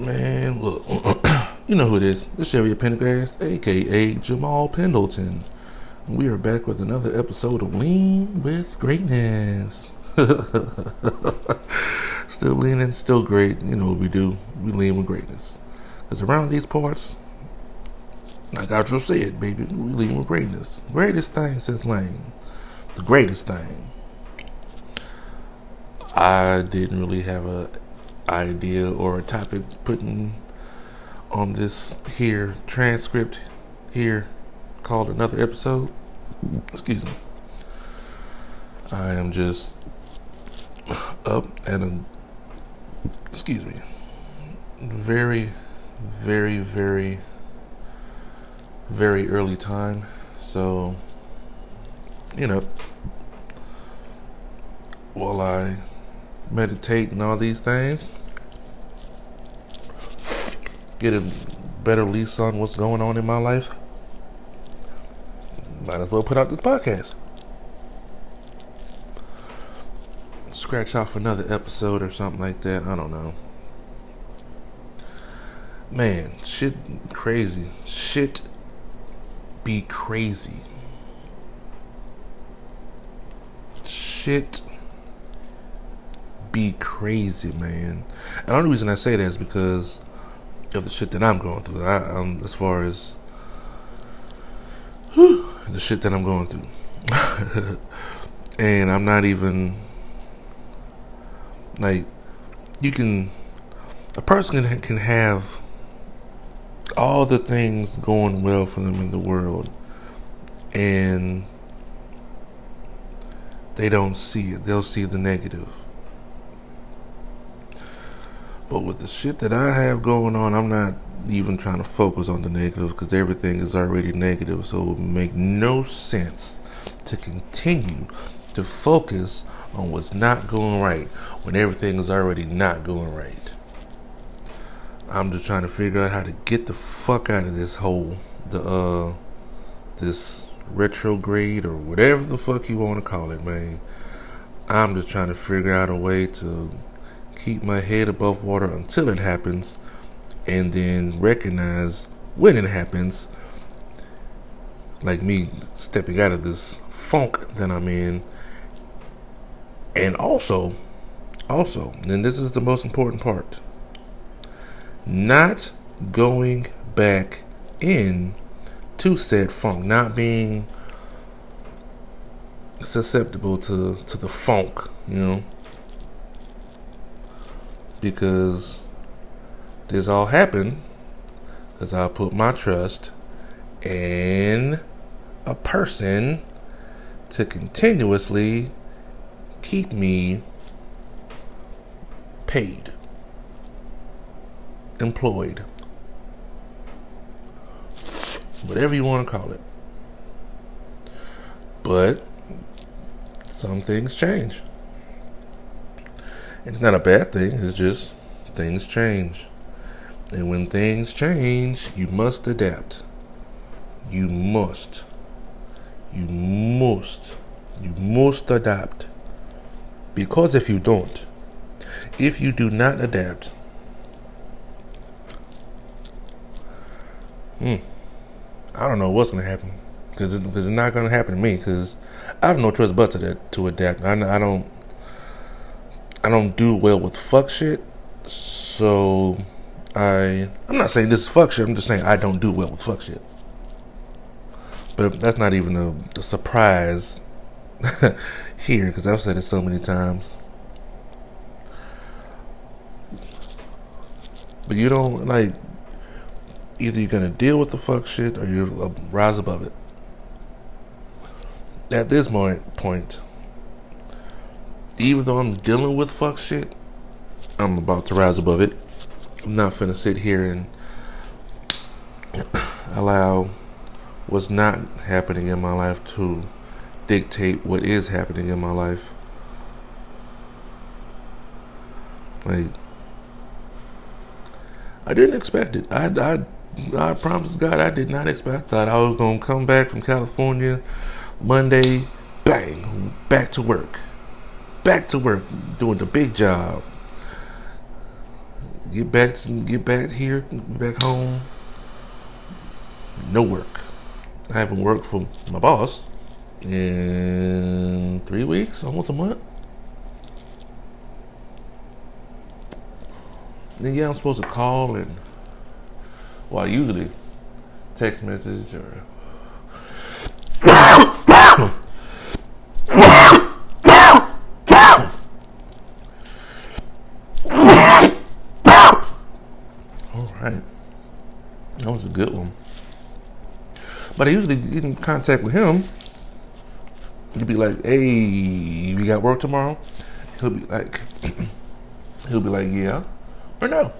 Man, look, you know who it is. It's Chevy Pendergast, aka Jamal Pendleton. We are back with another episode of Lean with Greatness. still leaning, still great. You know what we do. We lean with greatness. Because around these parts, like I just said, baby, we lean with greatness. Greatest thing since Lane. The greatest thing. I didn't really have a idea or a topic putting on this here transcript here called another episode. Excuse me. I am just up at a excuse me very very very very early time so you know while I meditate and all these things get a better lease on what's going on in my life, might as well put out this podcast. Scratch off another episode or something like that. I don't know. Man, shit crazy. Shit be crazy. Shit be crazy, man. And the only reason I say that is because of the shit that I'm going through. I, um, as far as whew, the shit that I'm going through, and I'm not even like you can. A person can, can have all the things going well for them in the world, and they don't see it. They'll see the negative. But with the shit that I have going on, I'm not even trying to focus on the negatives because everything is already negative. So it would make no sense to continue to focus on what's not going right when everything is already not going right. I'm just trying to figure out how to get the fuck out of this hole, the uh, this retrograde or whatever the fuck you want to call it, man. I'm just trying to figure out a way to keep my head above water until it happens, and then recognize when it happens, like me stepping out of this funk that I'm in, and also, also, and this is the most important part, not going back in to said funk, not being susceptible to to the funk, you know because this all happened because I put my trust in a person to continuously keep me paid, employed, whatever you want to call it. But some things change. It's not a bad thing, it's just things change. And when things change, you must adapt. You must. You must. You must adapt. Because if you don't, if you do not adapt, hmm, I don't know what's going to happen. Because it's, it's not going to happen to me. Because I have no choice but to, to adapt. I don't I don't do well with fuck shit. So I I'm not saying this is fuck shit. I'm just saying I don't do well with fuck shit. But that's not even a, a surprise here because I've said it so many times. But you don't like either you're gonna deal with the fuck shit or you rise above it. At this point, point, even though I'm dealing with fuck shit, I'm about to rise above it. I'm not finna sit here and allow what's not happening in my life to dictate what is happening in my life. Like, I didn't expect it. I, I, I promise God, I did not expect. I thought I was gonna come back from California Monday, bang, back to work back to work doing the big job. get back to get back here, back home. No work. I haven't worked for my boss in three weeks, almost a month. Then yeah, I'm supposed to call and well, I usually text message or But I usually get in contact with him. He'd be like, "Hey, we got work tomorrow." He'll be like, he'll be like, "Yeah," or "No."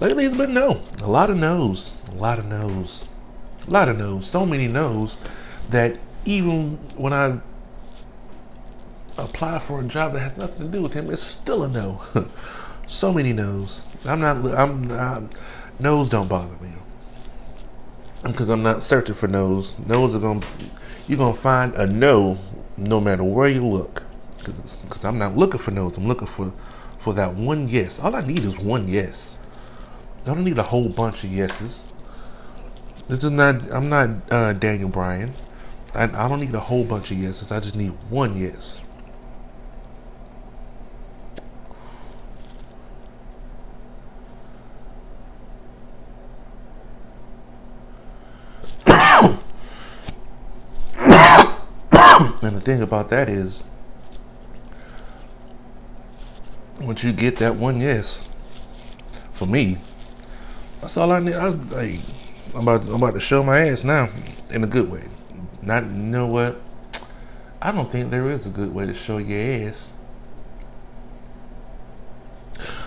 Lately, it's been no. A lot of no's. A lot of no's. A lot of no's. So many no's that even when I apply for a job that has nothing to do with him, it's still a no. so many no's. I'm not. I'm. not. no's don't bother me because I'm not searching for no's. No's are gonna you're gonna find a no no matter where you look. Because I'm not looking for no's. I'm looking for for that one yes. All I need is one yes. I don't need a whole bunch of yeses. This is not. I'm not uh, Daniel Bryan. I, I don't need a whole bunch of yeses. I just need one yes. And the thing about that is, once you get that one yes, for me, that's all I need. I like, I'm about, to, I'm about to show my ass now, in a good way. Not, you know what? I don't think there is a good way to show your ass,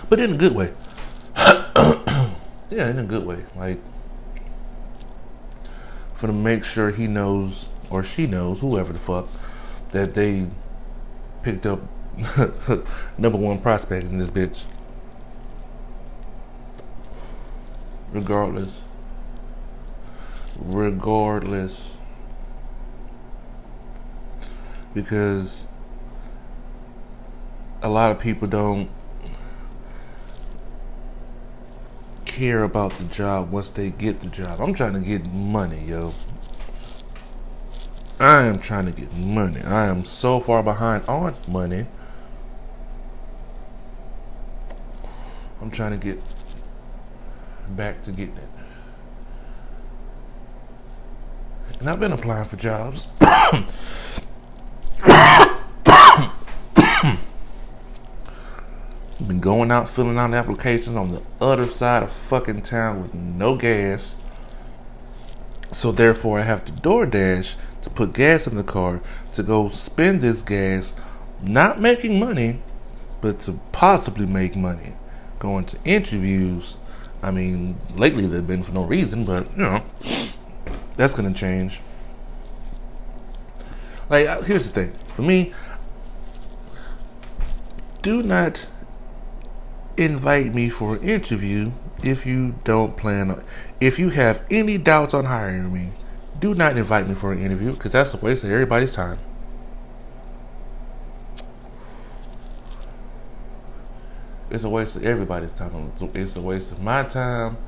but in a good way. yeah, in a good way. Like for to make sure he knows or she knows, whoever the fuck, that they picked up number one prospect in this bitch. Regardless. Regardless. Because a lot of people don't care about the job once they get the job. I'm trying to get money, yo. I am trying to get money. I am so far behind on money. I'm trying to get back to getting it. And I've been applying for jobs. been going out filling out applications on the other side of fucking town with no gas. So therefore I have to DoorDash to put gas in the car to go spend this gas, not making money, but to possibly make money. Going to interviews. I mean, lately they've been for no reason, but you know, that's gonna change. Like, here's the thing for me, do not invite me for an interview if you don't plan on, if you have any doubts on hiring me do not invite me for an interview because that's a waste of everybody's time. It's a waste of everybody's time. It's a waste of my time.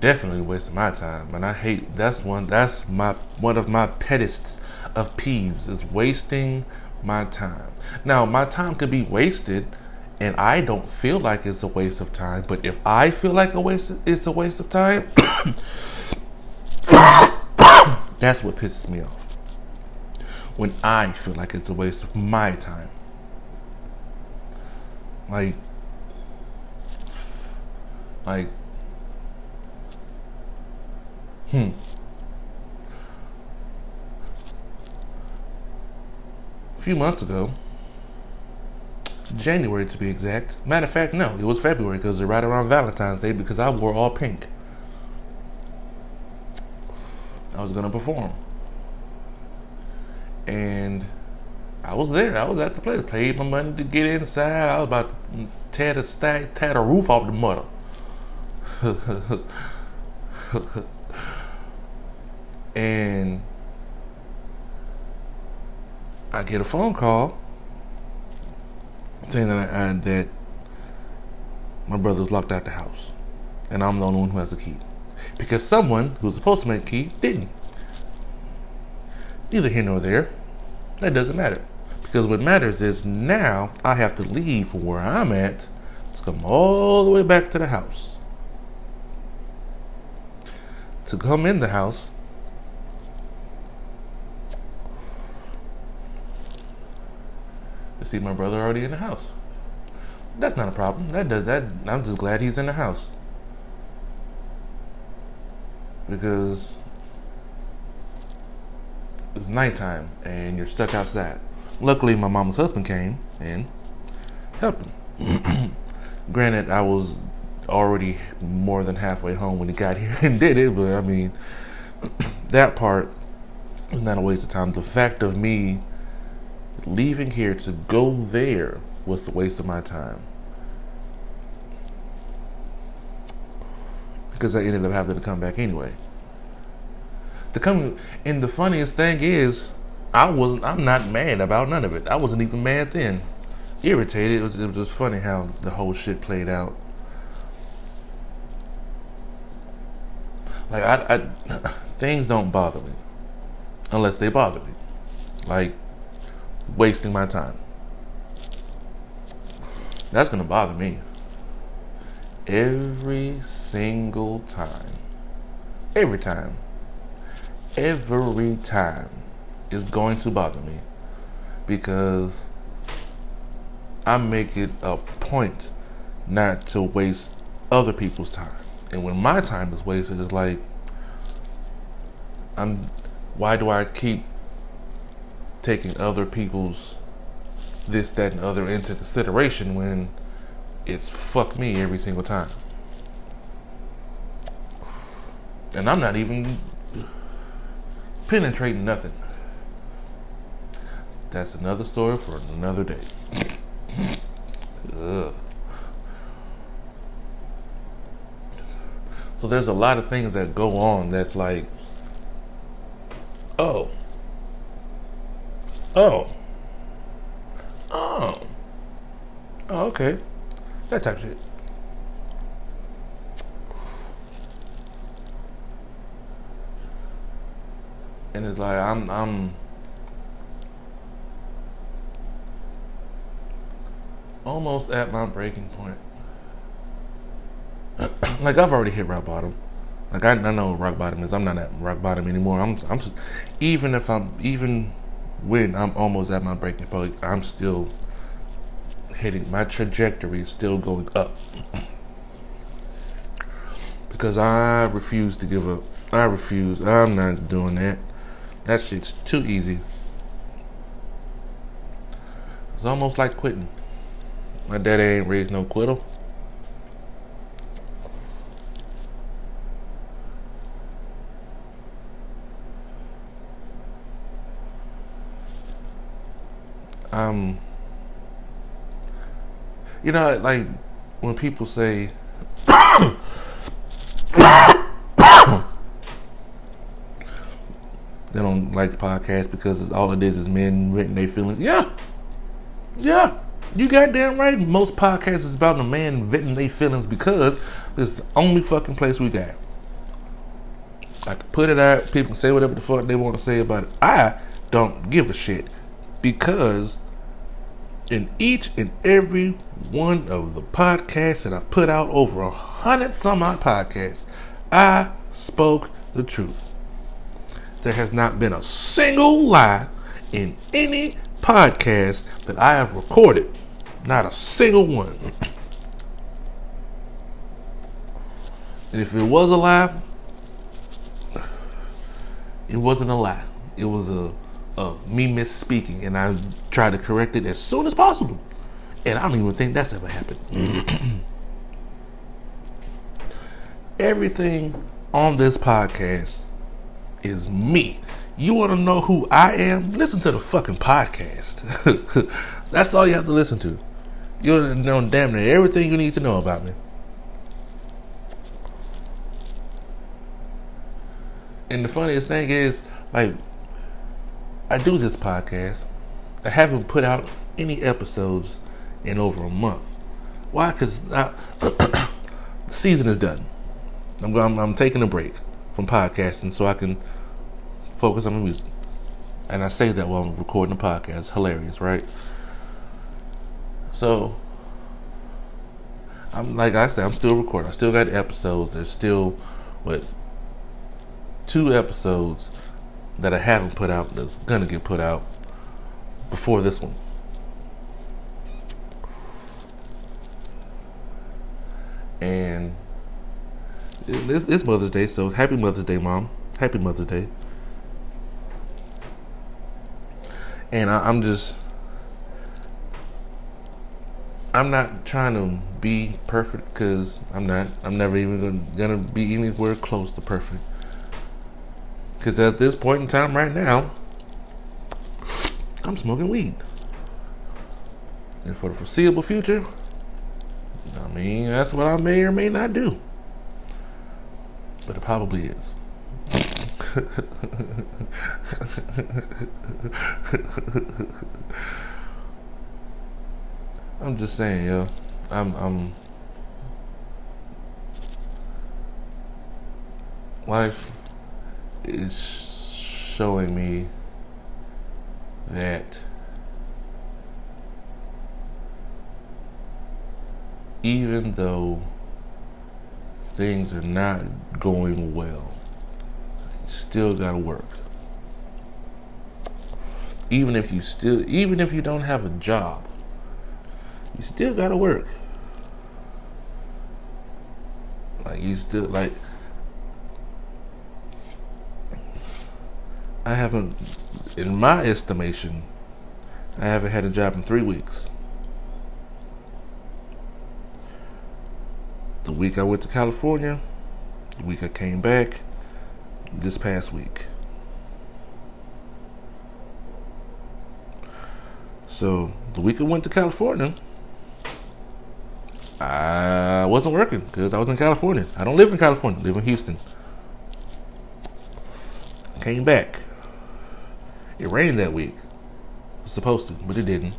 Definitely a waste of my time. And I hate that's one that's my one of my pettest of peeves is wasting my time. Now my time could be wasted and I don't feel like it's a waste of time, but if I feel like a waste it's a waste of time That's what pisses me off. When I feel like it's a waste of my time. Like, like, hmm. A few months ago, January to be exact. Matter of fact, no, it was February because right around Valentine's Day because I wore all pink. I was gonna perform. And I was there. I was at the place. Paid my money to get inside. I was about to tear the stack, tear the roof off the mother. and I get a phone call saying that I, that my brother was locked out the house, and I'm the only one who has the key because someone who's supposed to make the key didn't. Neither here nor there. That doesn't matter. Because what matters is now I have to leave from where I'm at to come all the way back to the house. To come in the house, see my brother already in the house. That's not a problem. That does that. I'm just glad he's in the house because it's nighttime and you're stuck outside. Luckily, my mama's husband came and helped him. Granted, I was already more than halfway home when he got here and did it, but I mean, that part is not a waste of time. The fact of me leaving here to go there was the waste of my time. Because I ended up having to come back anyway. The come and the funniest thing is I wasn't I'm not mad about none of it. I wasn't even mad then. Irritated. It was, it was just funny how the whole shit played out. Like I, I things don't bother me unless they bother me. Like wasting my time. That's gonna bother me. Every single time. Every time. Every time is going to bother me because I make it a point not to waste other people's time. And when my time is wasted, it's like I'm why do I keep taking other people's this, that, and other into consideration when it's fuck me every single time. And I'm not even penetrating nothing. That's another story for another day. Ugh. So there's a lot of things that go on that's like, oh, oh, oh, oh, okay, that type shit. And it's like I'm I'm almost at my breaking point. like I've already hit rock bottom. Like I, I know rock bottom is. I'm not at rock bottom anymore. I'm I'm even if I'm even when I'm almost at my breaking point, I'm still hitting my trajectory is still going up. because I refuse to give up. I refuse. I'm not doing that. That shit's too easy. It's almost like quitting. My daddy ain't raised no quitter. Um, you know, like when people say, they don't like the podcast because all it is is men renting their feelings. Yeah, yeah, you goddamn right. Most podcasts is about a man venting their feelings because it's the only fucking place we got. I can put it out. People can say whatever the fuck they want to say about it. I don't give a shit because in each and every one of the podcasts that I put out over a hundred some odd podcasts, I spoke the truth. There has not been a single lie in any podcast that I have recorded. Not a single one. And if it was a lie, it wasn't a lie. It was a of me misspeaking, and I try to correct it as soon as possible. And I don't even think that's ever happened. Everything on this podcast is me. You want to know who I am? Listen to the fucking podcast. that's all you have to listen to. You'll know damn near everything you need to know about me. And the funniest thing is, like, I do this podcast. I haven't put out any episodes in over a month. Why? Because the season is done. I'm, I'm I'm taking a break from podcasting so I can focus on the music. And I say that while I'm recording the podcast. Hilarious, right? So I'm like I said, I'm still recording. I still got episodes. There's still what two episodes that I haven't put out that's gonna get put out before this one. And it's, it's Mother's Day, so happy Mother's Day, Mom. Happy Mother's Day. And I, I'm just, I'm not trying to be perfect because I'm not. I'm never even gonna be anywhere close to perfect. Because at this point in time, right now, I'm smoking weed. And for the foreseeable future, I mean, that's what I may or may not do. But it probably is. I'm just saying, yo. I'm I'm life is showing me that even though things are not going well, you still got to work. Even if you still even if you don't have a job, you still got to work. Like you still like I haven't in my estimation I haven't had a job in 3 weeks. the week I went to California, the week I came back, this past week. So the week I went to California, I wasn't working because I was in California. I don't live in California, I live in Houston. Came back. It rained that week. It was supposed to, but it didn't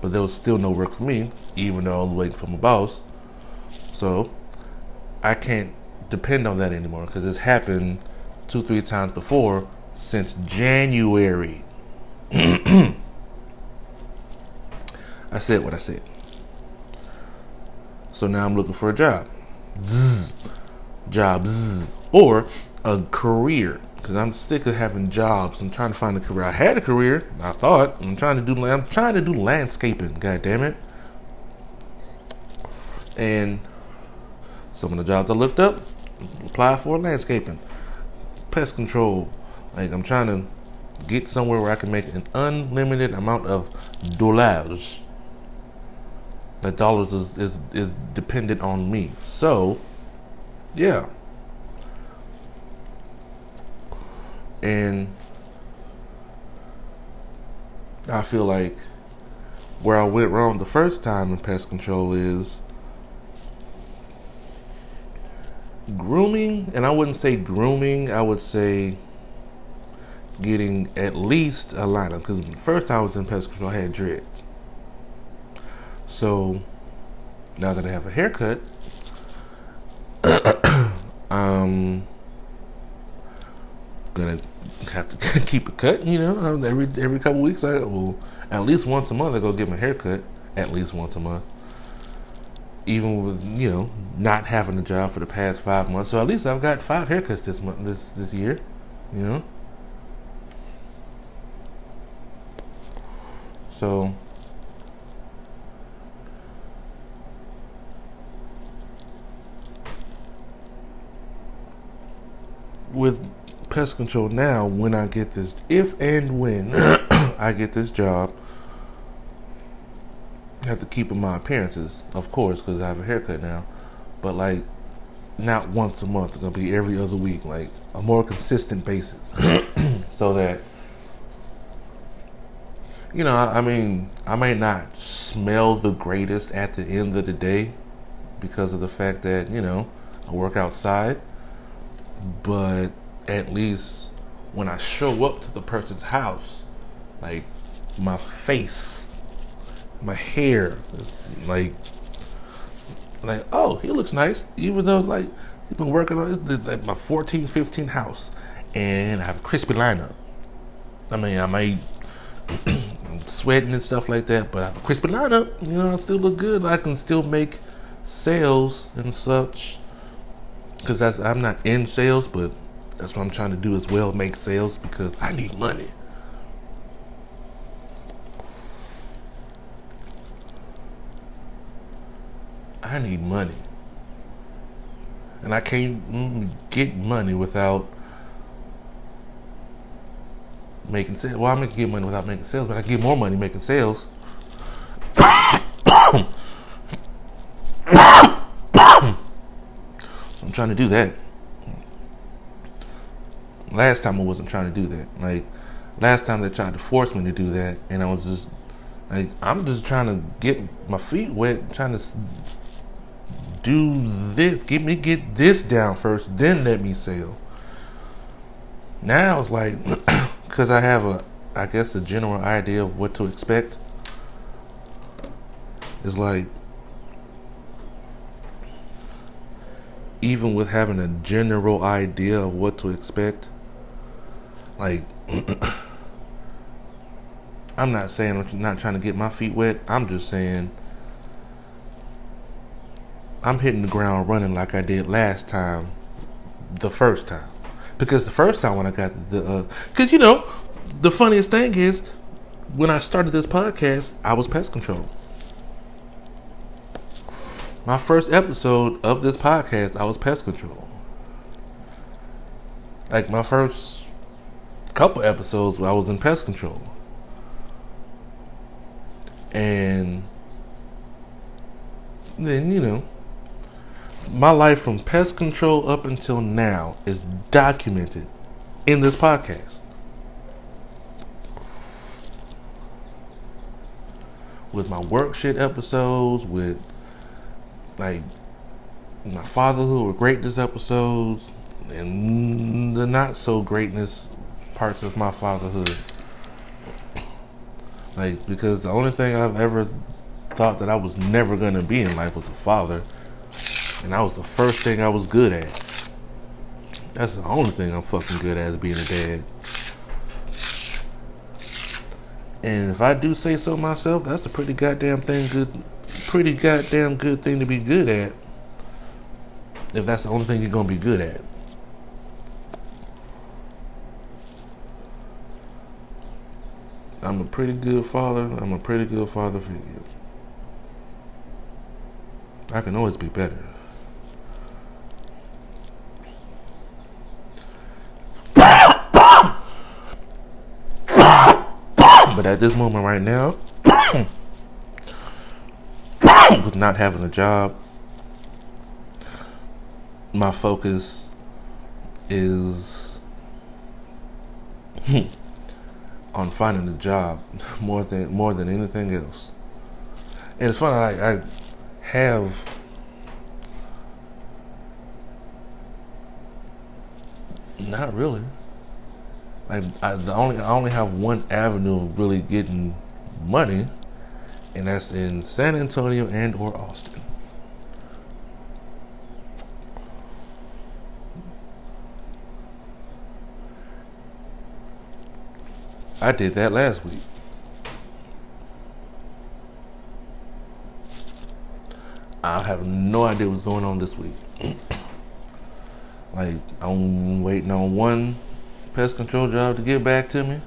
but there was still no work for me, even though I was waiting for my boss. So I can't depend on that anymore because it's happened two, three times before since January. I said what I said. So now I'm looking for a job. Zzz. Jobs. Or a career because I'm sick of having jobs. I'm trying to find a career. I had a career. I thought I'm trying to do. I'm trying to do landscaping. God damn it! And some of the jobs I looked up, apply for landscaping, pest control. Like I'm trying to get somewhere where I can make an unlimited amount of dollars. That dollars is, is is dependent on me. So, yeah. And I feel like where I went wrong the first time in pest control is grooming, and I wouldn't say grooming, I would say getting at least a line up. Because first time I was in pest control, I had dreads. So now that I have a haircut, um, gonna have to keep it cut. You know, every every couple weeks, I will at least once a month I go get my hair cut. At least once a month, even with you know not having a job for the past five months. So at least I've got five haircuts this month, this this year. You know, so. With pest control now when I get this, if and when I get this job. I have to keep in my appearances, of course, because I have a haircut now. But like, not once a month. It's gonna be every other week, like a more consistent basis, so that you know. I mean, I may not smell the greatest at the end of the day because of the fact that you know I work outside, but at least when I show up to the person's house, like my face my hair, like, like oh, he looks nice, even though like he's been working on this like my 14, 15 house, and I have a crispy lineup. I mean, I might sweating and stuff like that, but I have a crispy lineup. You know, I still look good. I can still make sales and such. Because I'm not in sales, but that's what I'm trying to do as well, make sales because I need money. I need money. And I can't get money without making sales. Well, I'm gonna get money without making sales, but I get more money making sales. I'm trying to do that. Last time I wasn't trying to do that. Like last time they tried to force me to do that, and I was just like, I'm just trying to get my feet wet, trying to do this, get me get this down first, then let me sell. Now it's like because I have a, I guess, a general idea of what to expect. It's like, even with having a general idea of what to expect, like, I'm not saying I'm not trying to get my feet wet. I'm just saying I'm hitting the ground running like I did last time, the first time. Because the first time when I got the, because uh, you know, the funniest thing is when I started this podcast, I was pest control. My first episode of this podcast, I was pest control. Like my first couple episodes, where I was in pest control. And then, you know, my life from pest control up until now is documented in this podcast. With my work shit episodes, with like my fatherhood or greatness episodes, and the not so greatness parts of my fatherhood. Like, because the only thing I've ever thought that I was never going to be in life was a father. And that was the first thing I was good at. That's the only thing I'm fucking good at is being a dad. And if I do say so myself, that's a pretty goddamn thing good pretty goddamn good thing to be good at. If that's the only thing you're gonna be good at. I'm a pretty good father. I'm a pretty good father figure. I can always be better. But at this moment right now, with not having a job, my focus is hmm, on finding a job more than more than anything else. And it's funny, like I have not really. Like I, the only I only have one avenue of really getting money, and that's in San Antonio and or Austin. I did that last week. I have no idea what's going on this week. like I'm waiting on one pest control job to get back to me.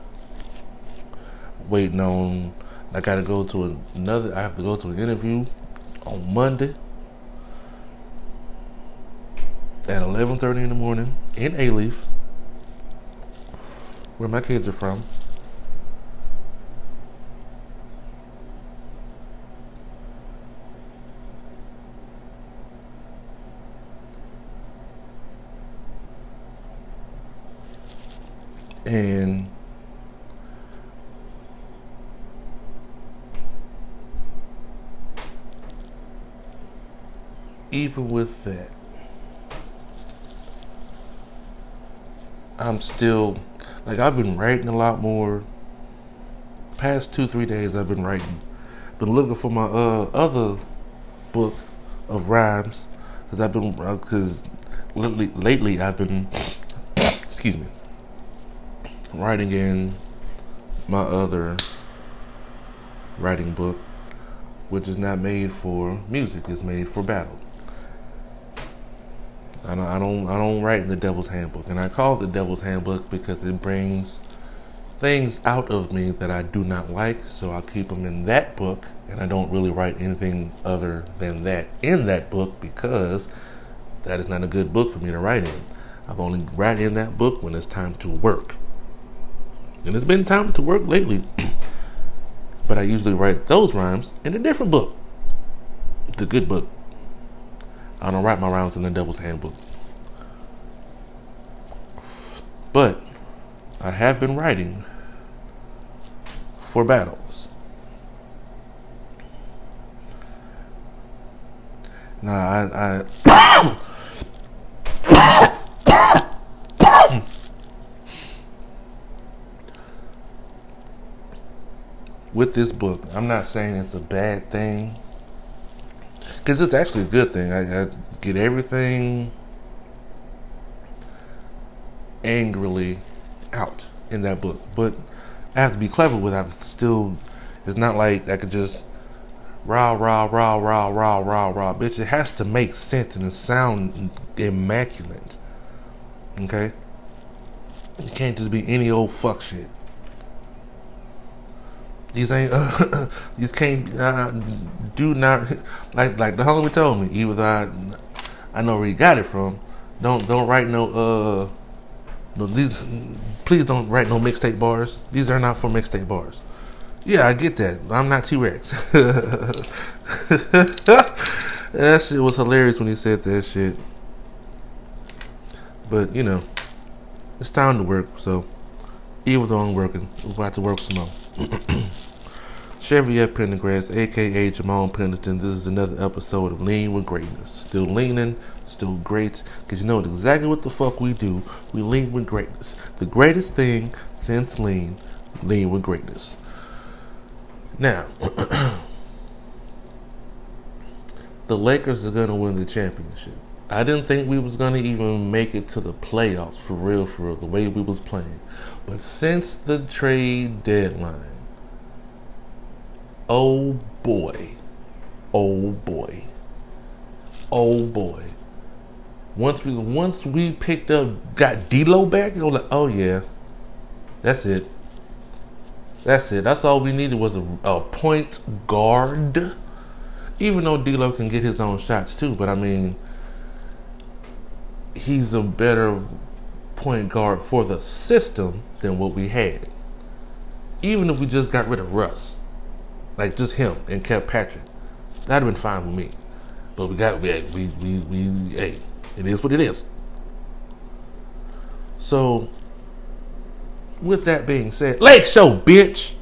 Waiting on, I got to go to another. I have to go to an interview on Monday at 11:30 in the morning in Alief where my kids are from. And even with that, I'm still like I've been writing a lot more. Past two, three days I've been writing. been looking for my uh, other book of rhymes because I've been because uh, lately, lately I've been excuse me writing in my other writing book, which is not made for music; it's made for battle. I don't, I don't, I don't write in the Devil's Handbook, and I call it the Devil's Handbook because it brings things out of me that I do not like, so I keep them in that book, and I don't really write anything other than that in that book because that is not a good book for me to write in. I've only write in that book when it's time to work. And it's been time to work lately. but I usually write those rhymes in a different book. The good book. I don't write my rhymes in the Devil's Handbook. But I have been writing for battles. Now I, I with this book, I'm not saying it's a bad thing because it's actually a good thing. I, I, get everything angrily out in that book, but I have to be clever with. it. I still. It's not like I could just rah rah rah rah rah rah rah. Bitch, it has to make sense and sound immaculate. Okay. It can't just be any old fuck shit. These ain't uh, these can't uh, do not like like the homie told me. Either I I know where he got it from. Don't don't write no uh no these please don't write no mixtape bars. These are not for mixtape bars. Yeah, I get that. I'm not T Rex. that shit was hilarious when he said that shit. But you know, it's time to work. So even though I'm working, we're about to work some more. Cheviette Pendergrass, aka Jamal Pendleton. This is another episode of Lean with Greatness. Still leaning, still great, because you know exactly what the fuck we do. We lean with greatness. The greatest thing since lean, lean with greatness. Now, the Lakers are gonna win the championship. I didn't think we was gonna even make it to the playoffs for real, for real, the way we was playing. But since the trade deadline, oh boy, oh boy, oh boy. Once we once we picked up, got D'Lo back, I was like, oh yeah, that's it. That's it. That's all we needed was a, a point guard. Even though D'Lo can get his own shots too, but I mean, he's a better point guard for the system than what we had. Even if we just got rid of Russ, like just him and kept Patrick, that'd have been fine with me. But we got we we we, we hey, it is what it is. So, with that being said, Lake Show, bitch.